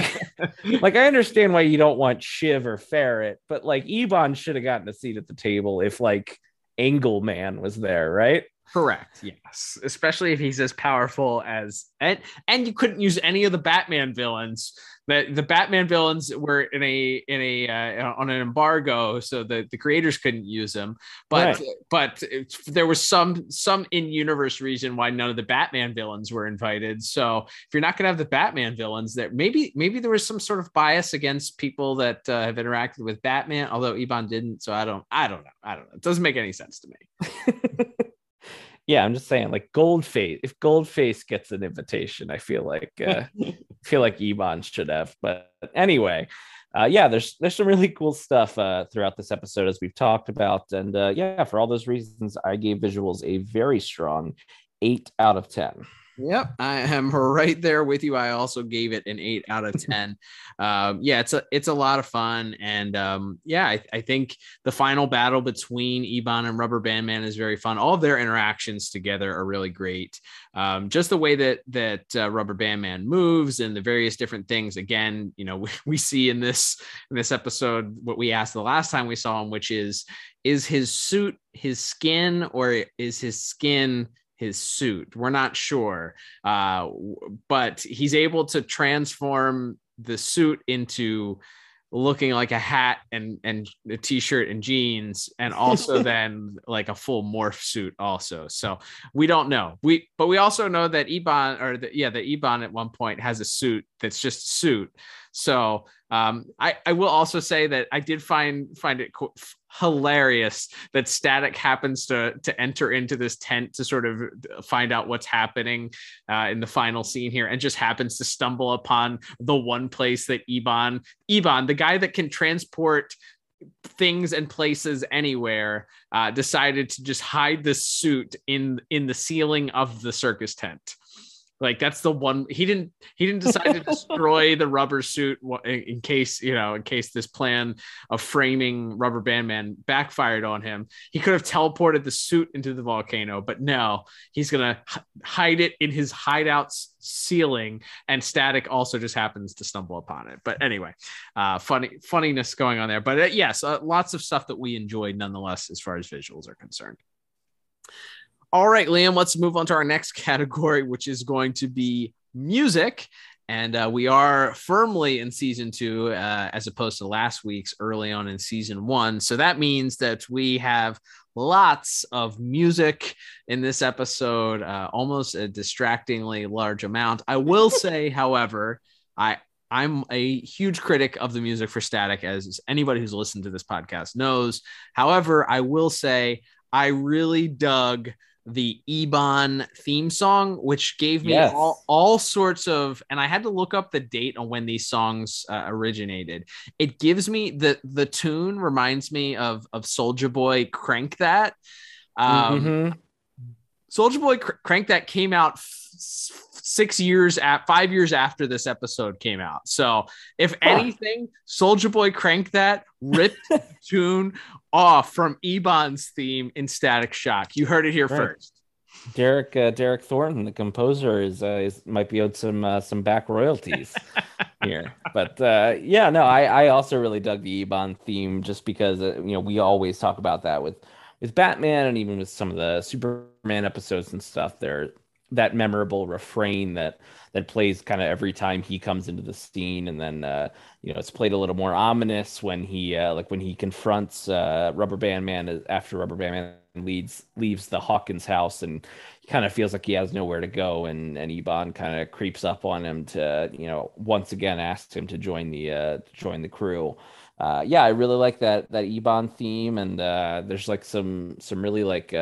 S5: like I understand why you don't want Shiv or Ferret, but like Ebon should have gotten a seat at the table if like Angle Man was there, right?
S4: Correct. Yes, especially if he's as powerful as and and you couldn't use any of the Batman villains. That the Batman villains were in a in a uh, on an embargo, so the the creators couldn't use them. But
S5: Right.
S4: but it's- there was some some in universe reason why none of the Batman villains were invited. So if you're not going to have the Batman villains, that maybe maybe there was some sort of bias against people that uh, have interacted with Batman. Although Ebon didn't, so I don't I don't know I don't know. It doesn't make any sense to me.
S5: yeah, I'm just saying, like Goldface. If Goldface gets an invitation, I feel like uh, I feel like Ebon should have. But anyway, uh, yeah, there's there's some really cool stuff uh, throughout this episode as we've talked about, and uh, yeah, for all those reasons, I gave visuals a very strong eight out of ten.
S4: Yep, I am right there with you. I also gave it an eight out of ten. um, yeah, it's a it's a lot of fun, and um, yeah, I, I think the final battle between Ebon and Rubber Band Man is very fun. All of their interactions together are really great. Um, just the way that that uh, Rubber Band Man moves and the various different things. Again, you know, we, we see in this in this episode what we asked the last time we saw him, which is is his suit his skin or is his skin his suit. We're not sure uh but he's able to transform the suit into looking like a hat and and a t-shirt and jeans and also then like a full morph suit also. So we don't know. We but we also know that Ebon or the, yeah the Ebon at one point has a suit that's just a suit so um, I, I will also say that I did find find it hilarious that Static happens to to enter into this tent to sort of find out what's happening uh, in the final scene here, and just happens to stumble upon the one place that Ebon Ebon, the guy that can transport things and places anywhere uh, decided to just hide this suit in in the ceiling of the circus tent like that's the one he didn't he didn't decide to destroy the rubber suit in case you know in case this plan of framing rubber band man backfired on him. He could have teleported the suit into the volcano but no he's gonna hide it in his hideout ceiling and static also just happens to stumble upon it. But anyway uh funny funniness going on there. But uh, yes uh, lots of stuff that we enjoyed nonetheless as far as visuals are concerned all right, Liam, let's move on to our next category, which is going to be music. And uh, we are firmly in season two, uh, as opposed to last week's early on in season one. So that means that we have lots of music in this episode, uh, almost a distractingly large amount. I will say, however, I I'm a huge critic of the music for Static, as anybody who's listened to this podcast knows. However, I will say I really dug the Ebon theme song, which gave me yes. all, all sorts of, and I had to look up the date on when these songs uh, originated. It gives me the the tune reminds me of of Soulja Boy Crank That. Um, mm-hmm. Soulja Boy Cr- Crank That came out f- six years at five years after this episode came out. So if anything, Soulja Boy Crank That ripped tune off from Ebon's theme in Static Shock. You heard it here right. first.
S5: Derek uh, Derek Thornton, the composer, is, uh, is might be owed some uh, some back royalties here. But uh, yeah, no, I I also really dug the Ebon theme just because uh, you know we always talk about that with with Batman and even with some of the Superman episodes and stuff. There that memorable refrain that that plays kind of every time he comes into the scene. And then uh, you know it's played a little more ominous when he uh, like when he confronts uh, rubber band man after rubber band man leads leaves the hawkins house and he kind of feels like he has nowhere to go. And and ebon kind of creeps up on him to you know once again asks him to join the uh join the crew. Uh yeah i really like that that ebon theme. And uh there's like some some really like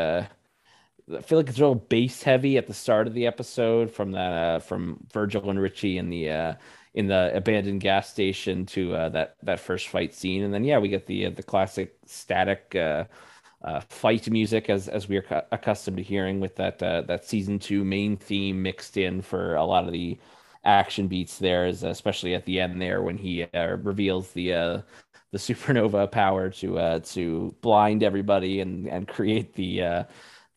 S5: I feel like it's real bass heavy at the start of the episode from that uh, from Virgil and Richie in the uh, in the abandoned gas station to uh, that that first fight scene, and then yeah, we get the uh, the classic static uh, uh, fight music as as we're cu- accustomed to hearing with that that season two main theme mixed in for a lot of the action beats there, is especially at the end there when he reveals the the supernova power to to blind everybody and and create the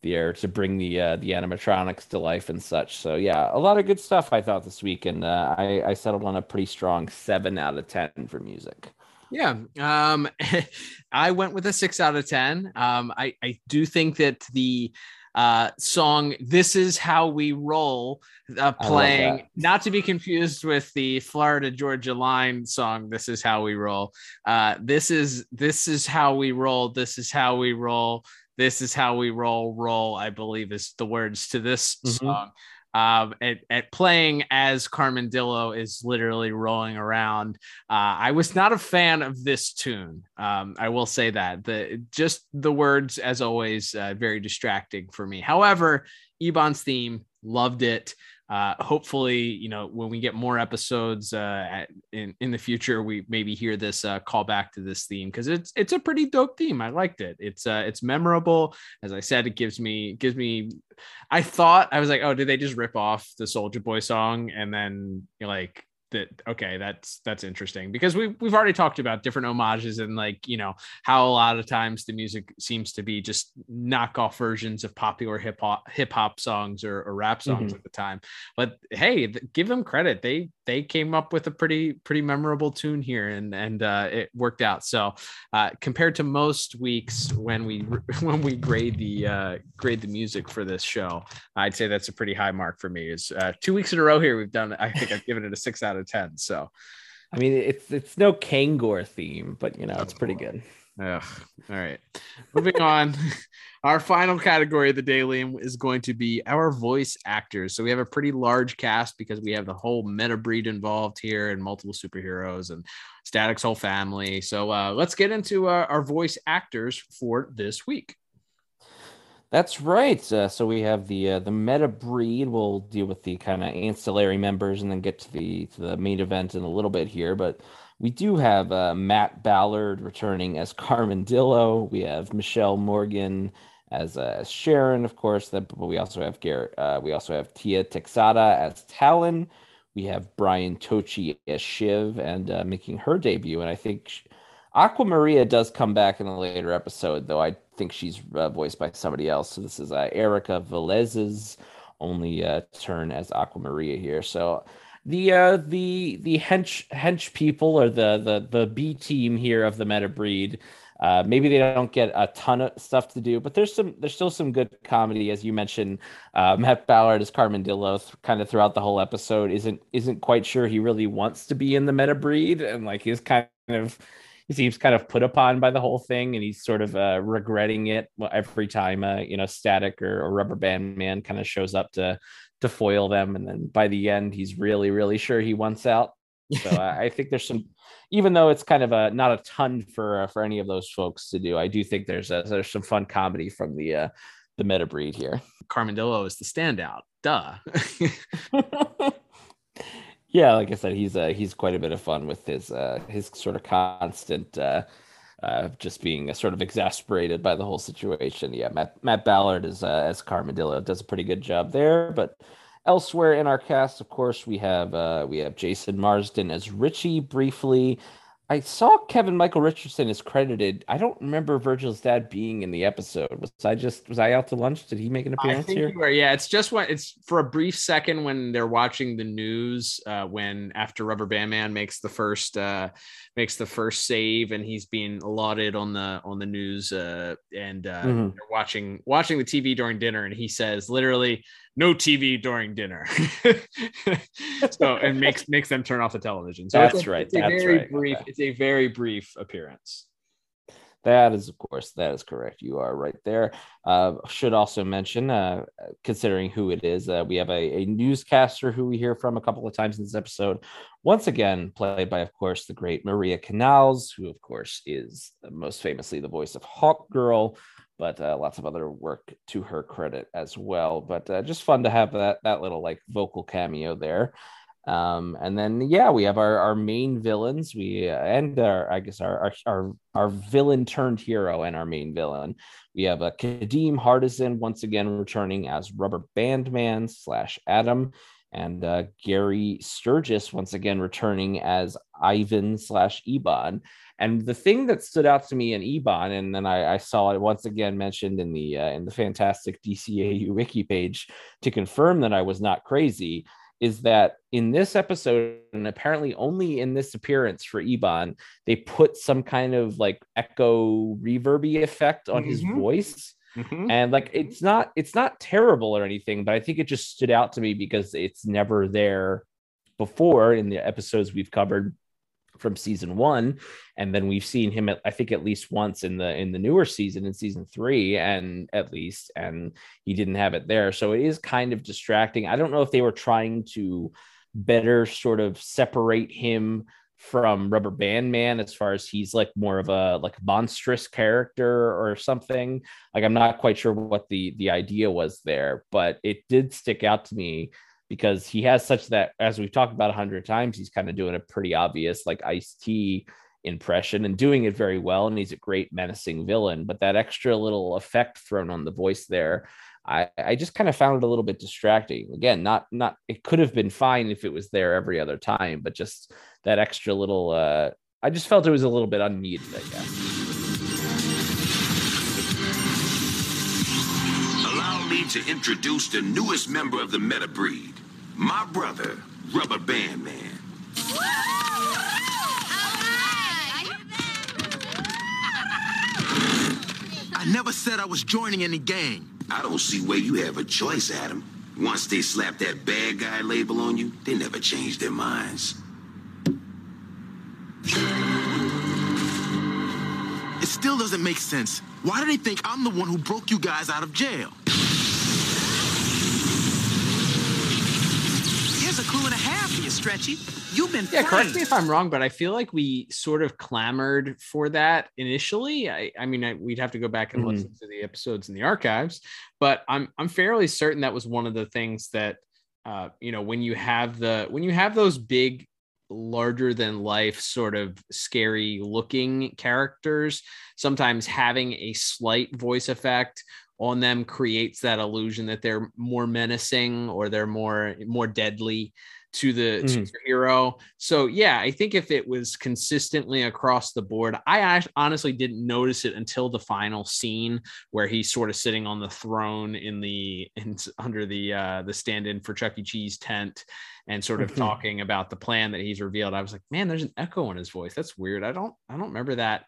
S5: the air to bring the uh, the animatronics to life and such. So yeah, a lot of good stuff I thought this week, and uh, I, I settled on a pretty strong seven out of ten for music.
S4: Yeah, um, I went with a six out of ten. Um, I I do think that the uh, song "This Is How We Roll" uh, playing, not to be confused with the Florida Georgia Line song "This Is How We Roll." Uh, this is this is how we roll. This is how we roll this is how we roll roll i believe is the words to this mm-hmm. song um, at, at, playing as Carmen Dillo is literally rolling around. Uh, I was not a fan of this tune. Um, I will say that the just the words, as always, uh, very distracting for me. However, Ebon's theme, loved it uh, hopefully, you know, when we get more episodes uh, at, in in the future, we maybe hear this uh, call back to this theme because it's it's a pretty dope theme. I liked it. It's uh, it's memorable. As I said, it gives me gives me. I thought I was like, oh, did they just rip off the Soulja Boy song and then you're like that okay that's that's interesting. Because we we've already talked about different homages and like you know how a lot of times the music seems to be just knockoff versions of popular hip hop hip hop songs or, or rap songs mm-hmm. at the time. But hey give them credit. They they came up with a pretty pretty memorable tune here and and uh, it worked out. So uh, compared to most weeks when we when we grade the uh, grade the music for this show i'd say that's a pretty high mark for me. Is uh, two weeks in a row here we've done i think i've given it a six out of 10 so.
S5: I mean, it's it's no Kangor theme, but you know, it's pretty good.
S4: Ugh. All right. Moving on. Our final category of the daily is going to be our voice actors. So we have a pretty large cast because we have the whole meta breed involved here and multiple superheroes and Static's whole family. So uh, let's get into uh, our voice actors for this week.
S5: That's right. Uh, so we have the uh, the meta breed. We'll deal with the kind of ancillary members and then get to the to the main event in a little bit here. But we do have uh, Matt Ballard returning as Carmen Dillo. We have Michelle Morgan as, uh, as Sharon, of course. That, but we also have Garrett. Uh, we also have Tia Texada as Talon. We have Brian Tochi as Shiv and uh, making her debut. And I think Aqua Maria does come back in a later episode, though I think she's uh, voiced by somebody else. So this is uh, Erica Velez's only uh, turn as Aqua Maria here. So the uh the the hench hench people or the the the B team here of the meta breed. Uh, maybe they don't get a ton of stuff to do, but there's some there's still some good comedy, as you mentioned. Uh, Matt Ballard as Carmen Dillo, th- kind of throughout the whole episode, isn't isn't quite sure he really wants to be in the meta breed, and like he's kind of he seems kind of put upon by the whole thing, and he's sort of uh, regretting it every time uh, you know Static or, or Rubber Band Man kind of shows up to to foil them. And then by the end, he's really, really sure he wants out. So I, I think there's some, even though it's kind of a not a ton for uh, for any of those folks to do, I do think there's a, there's some fun comedy from the uh, the meta breed here.
S4: Carmen Dillo is the standout. Duh.
S5: yeah, like I said, he's uh, he's quite a bit of fun with his uh, his sort of constant uh, uh, just being uh, sort of exasperated by the whole situation. Yeah, Matt, Matt Ballard is uh, as Carmen Dillo does a pretty good job there. But elsewhere in our cast, of course, we have uh, we have Jason Marsden as Richie briefly. I saw Kevin Michael Richardson is credited. I don't remember Virgil's dad being in the episode. Was I just was I out to lunch? Did he make an appearance here?
S4: Were, yeah, it's just when it's for a brief second when they're watching the news. Uh, when after Rubber Band Man makes the first uh, makes the first save and he's being lauded on the on the news uh, and uh, mm-hmm. they're watching watching the TV during dinner and he says literally no TV during dinner. so and makes makes them turn off the television. So
S5: that's
S4: it's,
S5: right.
S4: It's a
S5: that's
S4: very
S5: right.
S4: brief.
S5: Okay.
S4: It's a very brief appearance.
S5: That is, of course, that is correct. You are right there. Uh, should also mention, uh, considering who it is, uh, we have a, a, newscaster who we hear from a couple of times in this episode. Once again, played by, of course, the great Maria Canals, who, of course, is most famously the voice of Hawk Girl, but uh, lots of other work to her credit as well. But uh, just fun to have that that little like vocal cameo there. Um, and then yeah, we have our, our main villains. We uh, and our I guess our, our our villain turned hero and our main villain. We have a uh, Kadeem Hardison once again returning as Rubber Band Man slash Adam, and uh, Gary Sturgis once again returning as Ivan slash Ebon. And the thing that stood out to me in Ebon, and then I, I saw it once again mentioned in the uh, in the fantastic DCAU wiki page to confirm that I was not crazy is that in this episode, and apparently only in this appearance for Ebon, they put some kind of like echo reverby effect on mm-hmm. his voice. Mm-hmm. And like it's not it's not terrible or anything, but I think it just stood out to me because it's never there before in the episodes we've covered from season one. And then we've seen him at, i think at least once in the in the newer season in season three and at least and he didn't have it there. So it is kind of distracting. I don't know if they were trying to better sort of separate him from rubber band man as far as he's like more of a like monstrous character or something like i'm not quite sure what the the idea was there but it did stick out to me because he has such that as we've talked about a hundred times, he's kind of doing a pretty obvious like Ice T impression and doing it very well. And he's a great menacing villain, but that extra little effect thrown on the voice there, I, I just kind of found it a little bit distracting. Again, not not it could have been fine if it was there every other time, but just that extra little uh I just felt it was a little bit unneeded, I guess.
S7: Allow me to introduce the newest member of the meta breed. My brother, Rubber Band Man.
S6: I never said I was joining any gang.
S7: I don't see where you have a choice, Adam. Once they slap that bad guy label on you, they never change their minds.
S6: It still doesn't make sense. Why do they think I'm the one who broke you guys out of jail?
S3: Here's a clue and a half you, Stretchy. You've been
S4: Yeah, correct me if I'm wrong, but I feel like we sort of clamored for that initially. I, I mean, I, we'd have to go back and
S5: Mhm.
S4: listen to the episodes in the archives, but I'm I'm fairly certain that was one of the things that, uh, you know, when you have the when you have those big, larger than life sort of scary looking characters, sometimes having a slight voice effect on them creates that illusion that they're more menacing or they're more more deadly to the
S5: Mhm.
S4: superhero. So yeah, I think if it was consistently across the board, I honestly didn't notice it until the final scene where he's sort of sitting on the throne in the in, under the uh the stand-in for Chuck E. Cheese tent and sort of
S5: Mhm.
S4: talking about the plan that he's revealed. I was like, man, there's an echo in his voice. That's weird. I don't I don't remember that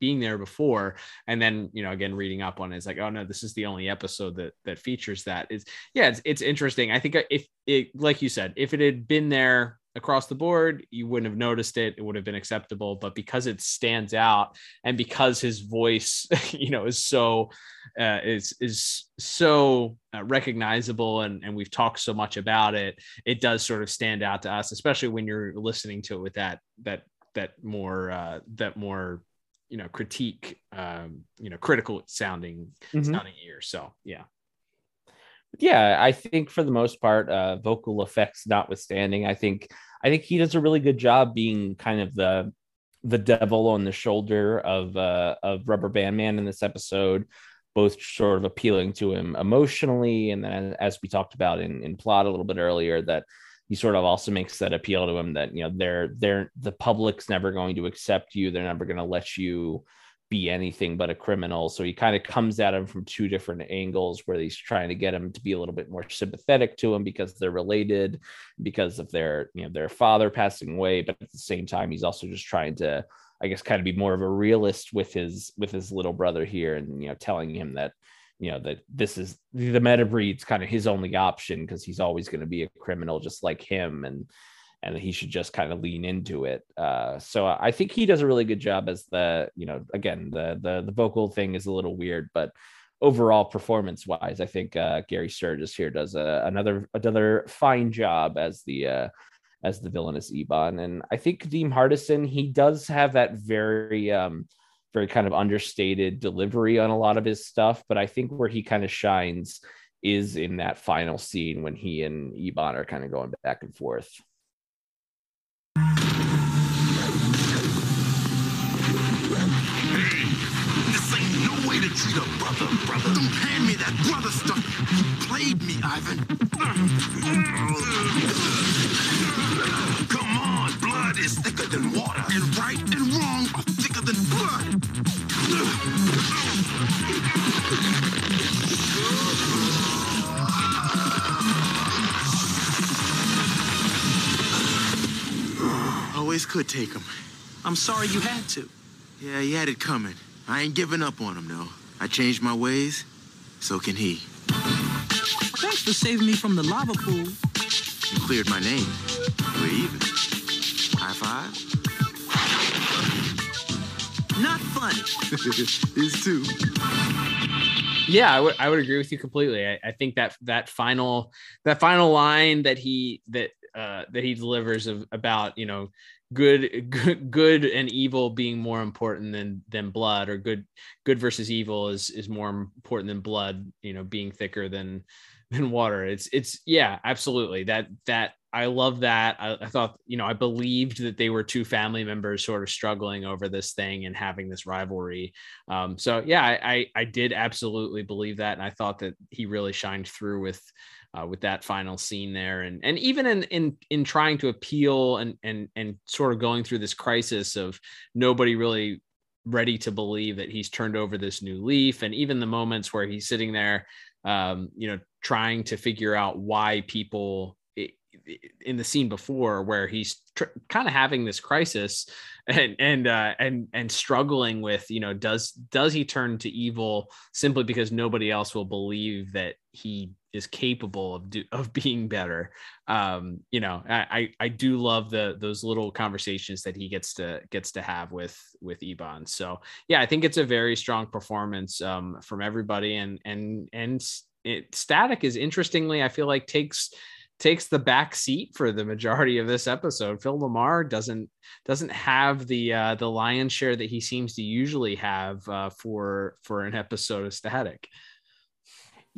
S4: being there before. And then you know again reading up on it, it's like oh no this is the only episode that that features that. Is yeah it's, it's interesting. I think if it like you said if it had been there across the board you wouldn't have noticed it. It would have been acceptable. But because it stands out and because his voice you know is so uh, is is so uh, recognizable and and we've talked so much about it it does sort of stand out to us especially when you're listening to it with that that that more uh that more you know critique um you know critical sounding
S5: Mhm.
S4: sounding ear so yeah
S5: yeah i think for the most part uh vocal effects notwithstanding i think i think he does a really good job being kind of the the devil on the shoulder of uh of rubber band man in this episode both sort of appealing to him emotionally and then as we talked about in in plot a little bit earlier that he sort of also makes that appeal to him that you know they're they're the public's never going to accept you they're never going to let you be anything but a criminal. So he kind of comes at him from two different angles where he's trying to get him to be a little bit more sympathetic to him because they're related, because of their, you know, their father passing away. But at the same time, he's also just trying to, I guess, kind of be more of a realist with his with his little brother here and you know, telling him that, you know, that this is the meta breed's kind of his only option because he's always going to be a criminal just like him. And and he should just kind of lean into it. Uh, so I think he does a really good job as the, you know, again, the the the vocal thing is a little weird, but overall performance wise, I think uh, Gary Sturgis here does a, another another fine job as the uh, as the villainous Ebon, and I think Kadeem Hardison he does have that very um, very kind of understated delivery on a lot of his stuff, but I think where he kind of shines is in that final scene when he and Ebon are kind of going back and forth.
S7: Treat a brother, brother.
S6: Don't hand me that brother stuff. You played me, Ivan.
S7: Come on, blood is thicker than water.
S6: And right and wrong are thicker. Always could take him.
S3: I'm sorry you had to.
S6: Yeah, he had it coming. I ain't giving up on him, though. I changed my ways. So can he.
S3: Thanks for saving me from the lava pool.
S6: You cleared my name. We're even. High five?
S3: Not fun.
S6: Is too.
S4: yeah I would I would agree with you completely I, I think that that final that final line that he that uh that he delivers of about you know good good good and evil being more important than than blood or good good versus evil is is more important than blood you know being thicker than than water it's it's yeah absolutely that that i love that. I, I thought you know i believed that they were two family members sort of struggling over this thing and having this rivalry. Um so yeah i i, I did absolutely believe that. And i thought that he really shined through with uh, with that final scene there. And and even in in in trying to appeal and and and sort of going through this crisis of nobody really ready to believe that he's turned over this new leaf. And even the moments where he's sitting there um you know trying to figure out why people in the scene before where he's tr- kind of having this crisis and and uh and and struggling with you know does does he turn to evil simply because nobody else will believe that he is capable of do, of being better. Um, you know, I, I I do love the those little conversations that he gets to gets to have with with Ebon. So yeah, I think it's a very strong performance um, from everybody, and and and it, Static is interestingly, I feel like takes takes the back seat for the majority of this episode. Phil LaMarr doesn't doesn't have the uh, the lion's share that he seems to usually have uh, for for an episode of Static.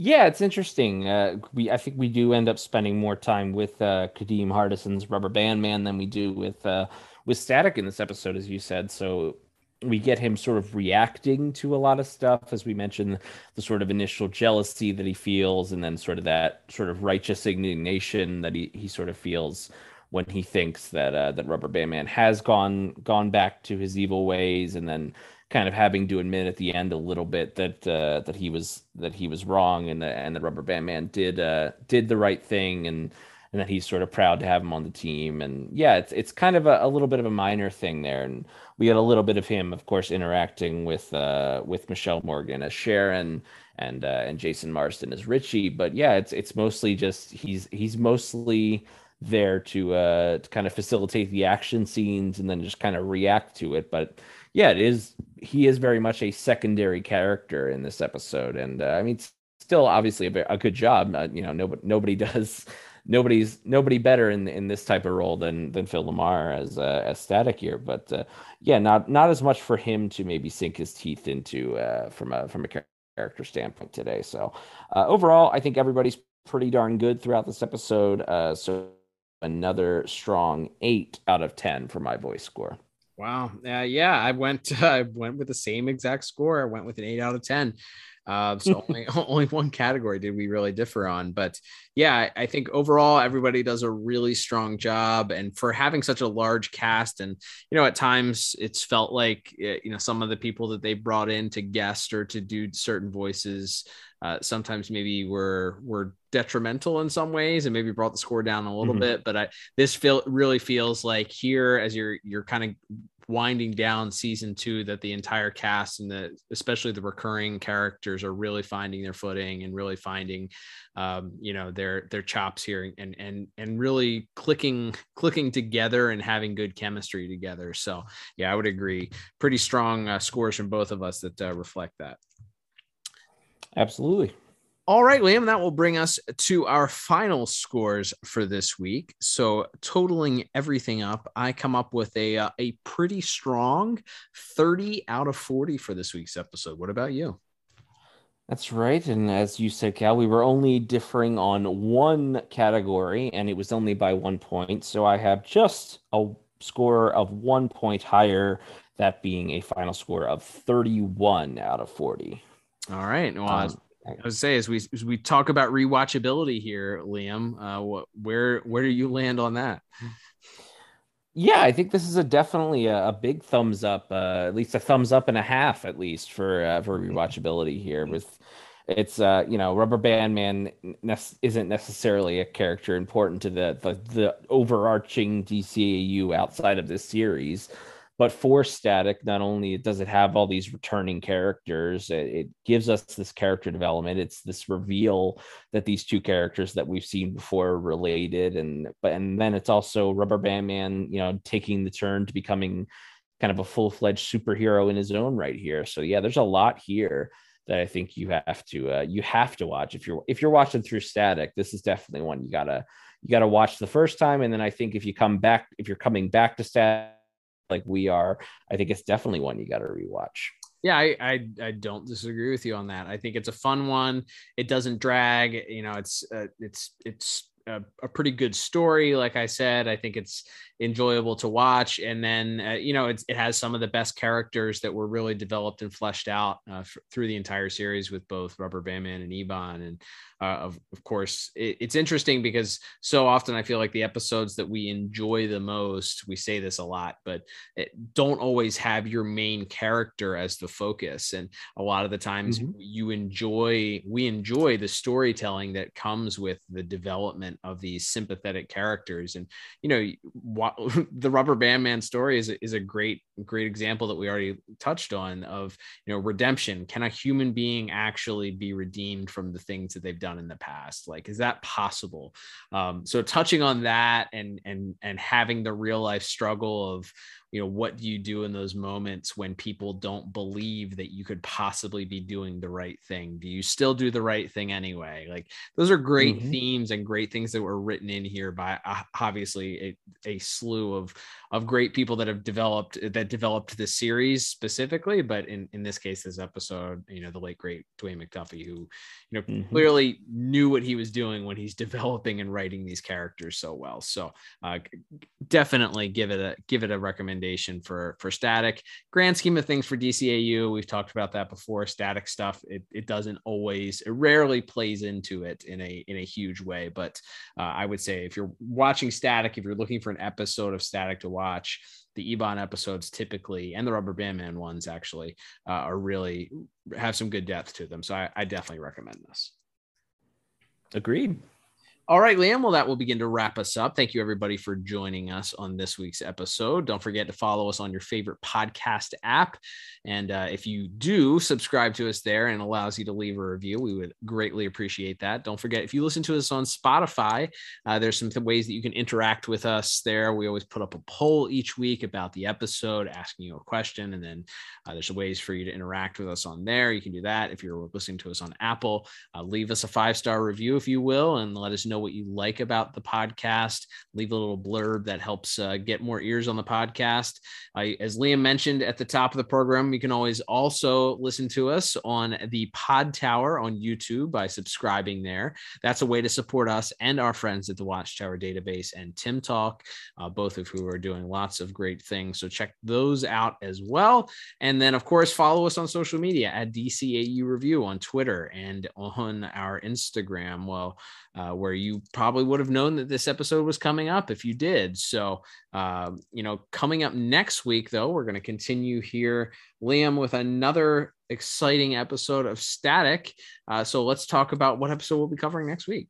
S5: Yeah, it's interesting. Uh, we I think we do end up spending more time with uh, Kadeem Hardison's Rubber Band Man than we do with uh, with Static in this episode, as you said. So we get him sort of reacting to a lot of stuff as we mentioned the sort of initial jealousy that he feels and then sort of that sort of righteous indignation that he, he sort of feels when he thinks that uh, that rubber band man has gone gone back to his evil ways and then kind of having to admit at the end a little bit that uh, that he was that he was wrong and the, and the rubber band man did uh, did the right thing and and that he's sort of proud to have him on the team. And yeah, it's it's kind of a, a, little bit of a minor thing there. And we had a little bit of him, of course, interacting with uh, with Michelle Morgan as Sharon and uh, and Jason Marsden as Richie. But yeah, it's it's mostly just he's he's mostly there to uh to kind of facilitate the action scenes and then just kind of react to it. But yeah, it is he is very much a secondary character in this episode, and uh, I mean. Still, obviously, a, a good job. Uh, you know, nobody nobody does nobody's nobody better in in this type of role than than Phil LaMarr as uh, as Static here. But uh, yeah, not not as much for him to maybe sink his teeth into uh, from a from a character standpoint today. So uh, overall, I think everybody's pretty darn good throughout this episode. Uh, so another strong eight out of ten for my voice score.
S4: Wow. Uh, yeah, I went I went with the same exact score. I went with an eight out of ten. Uh, so only only one category did we really differ on, but yeah, I think overall everybody does a really strong job, and for having such a large cast, and you know at times it's felt like eh, you know some of the people that they brought in to guest or to do certain voices uh, sometimes maybe were were detrimental in some ways and maybe brought the score down a little mm-hmm. bit but i this feel really feels like here as you're you're kind of winding down season two that the entire cast and the especially the recurring characters are really finding their footing and really finding um, you know their their chops here and and and really clicking clicking together and having good chemistry together. So yeah i would agree. Pretty strong uh, scores from both of us that uh, reflect that.
S5: Absolutely
S4: all right, Liam, that will bring us to our final scores for this week. So, totaling everything up, I come up with a uh, a pretty strong 30 out of 40 for this week's episode. What about you?
S5: That's right. And as you said, Cal, we were only differing on one category, and it was only by one point. So, I have just a score of one point higher, that being a final score of 31 out of 40.
S4: All right. Well, um, I would say as we as we talk about rewatchability here, Liam, uh, what, where where do you land on that?
S5: Yeah, I think this is a definitely a, a big thumbs up, uh, at least a thumbs up and a half, at least for uh, for rewatchability here. With it's uh, you know, Rubber Band Man ne- isn't necessarily a character important to the, the the overarching DCAU outside of this series, but for static not only does it have all these returning characters it, it, gives us this character development. It's this reveal that these two characters that we've seen before are related. And but and then it's also rubber band man you know taking the turn to becoming kind of a full-fledged superhero in his own right here. So yeah there's a lot here that i think you have to uh, you have to watch. If you're if you're watching through static this is definitely one you gotta you gotta watch the first time. And then i think if you come back if you're coming back to static like we are, I think it's definitely one you got to rewatch.
S4: Yeah, I, I, I don't disagree with you on that. I think it's a fun one. It doesn't drag. You know, it's uh, it's it's a, a, pretty good story. Like I said, I think it's enjoyable to watch. And then, uh, you know, it has some of the best characters that were really developed and fleshed out uh, f- through the entire series with both Rubber Band Man and Ebon. And uh, of, of course, it, it's interesting because so often I feel like the episodes that we enjoy the most, we say this a lot, but it, don't always have your main character as the focus. And a lot of the times mm-hmm. you enjoy, we enjoy the storytelling that comes with the development of these sympathetic characters. And, you know, the rubber band man story is, is a great great example that we already touched on of you know redemption. Can a human being actually be redeemed from the things that they've done in the past? Like is that possible? Um, so touching on that and and and having the real life struggle of you know what do you do in those moments when people don't believe that you could possibly be doing the right thing do you still do the right thing anyway like those are great mm-hmm. themes and great things that were written in here by uh, obviously a, a slew of of great people that have developed that developed this series specifically but in in this case this episode you know the late great dwayne mcduffie who you know mm-hmm. clearly knew what he was doing when he's developing and writing these characters so well so uh, definitely give it a give it a recommendation recommendation for for static grand scheme of things for dcau we've talked about that before static stuff it, it doesn't always it rarely plays into it in a in a huge way but uh, i would say if you're watching static if you're looking for an episode of static to watch the Ebon episodes typically and the Rubber Band Man ones actually uh, are really have some good depth to them. So I, I definitely recommend this.
S5: Agreed.
S4: All right, Liam. Well, that will begin to wrap us up. Thank you, everybody, for joining us on this week's episode. Don't forget to follow us on your favorite podcast app. And uh, if you do subscribe to us there and allows you to leave a review, we would greatly appreciate that. Don't forget, if you listen to us on Spotify, uh, there's some ways that you can interact with us there. We always put up a poll each week about the episode, asking you a question. And then uh, there's ways for you to interact with us on there. You can do that. If you're listening to us on Apple, uh, leave us a five star review, if you will, and let us know know what you like about the podcast. Leave a little blurb that helps uh, get more ears on the podcast. As Liam mentioned at the top of the program, you can always also listen to us on the Pod Tower on YouTube by subscribing there. That's a way to support us and our friends at the Watchtower Database and Tim Talk, uh, both of who are doing lots of great things. So check those out as well. And then, of course, follow us on social media at DCAU Review on Twitter and on our Instagram. Well, uh, where you probably would have known that this episode was coming up if you did. So, uh, you know, coming up next week, though, we're going to continue here, Liam, with another exciting episode of Static. Uh, so let's talk about what episode we'll be covering next week.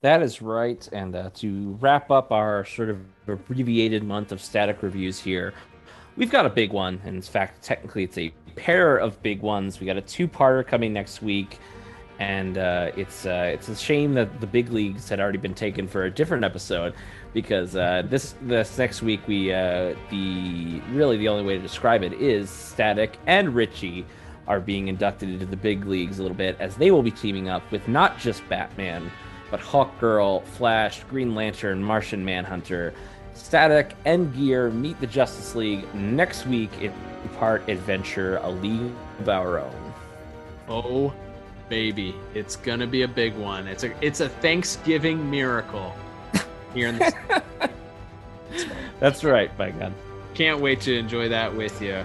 S5: That is right. And uh, to wrap up our sort of abbreviated month of static reviews here, we've got a big one. And in fact, technically, it's a pair of big ones. We got a two parter coming next week and uh, it's uh, it's a shame that the big leagues had already been taken for a different episode because uh, this this next week we uh, the really the only way to describe it is Static and Richie are being inducted into the big leagues a little bit as they will be teaming up with not just Batman but Hawkgirl, Flash, Green Lantern, Martian Manhunter. Static and Gear meet the Justice League next week in part adventure A League of Our Own.
S4: Oh baby. It's gonna be a big one. It's a it's a Thanksgiving miracle here in the.
S5: That's right, by God.
S4: Can't wait to enjoy that with you.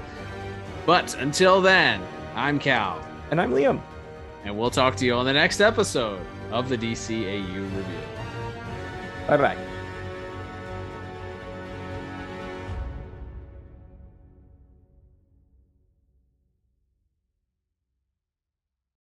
S4: But until then, I'm Cal.
S5: And I'm Liam.
S4: And we'll talk to you on the next episode of the DCAU Review.
S5: Bye bye.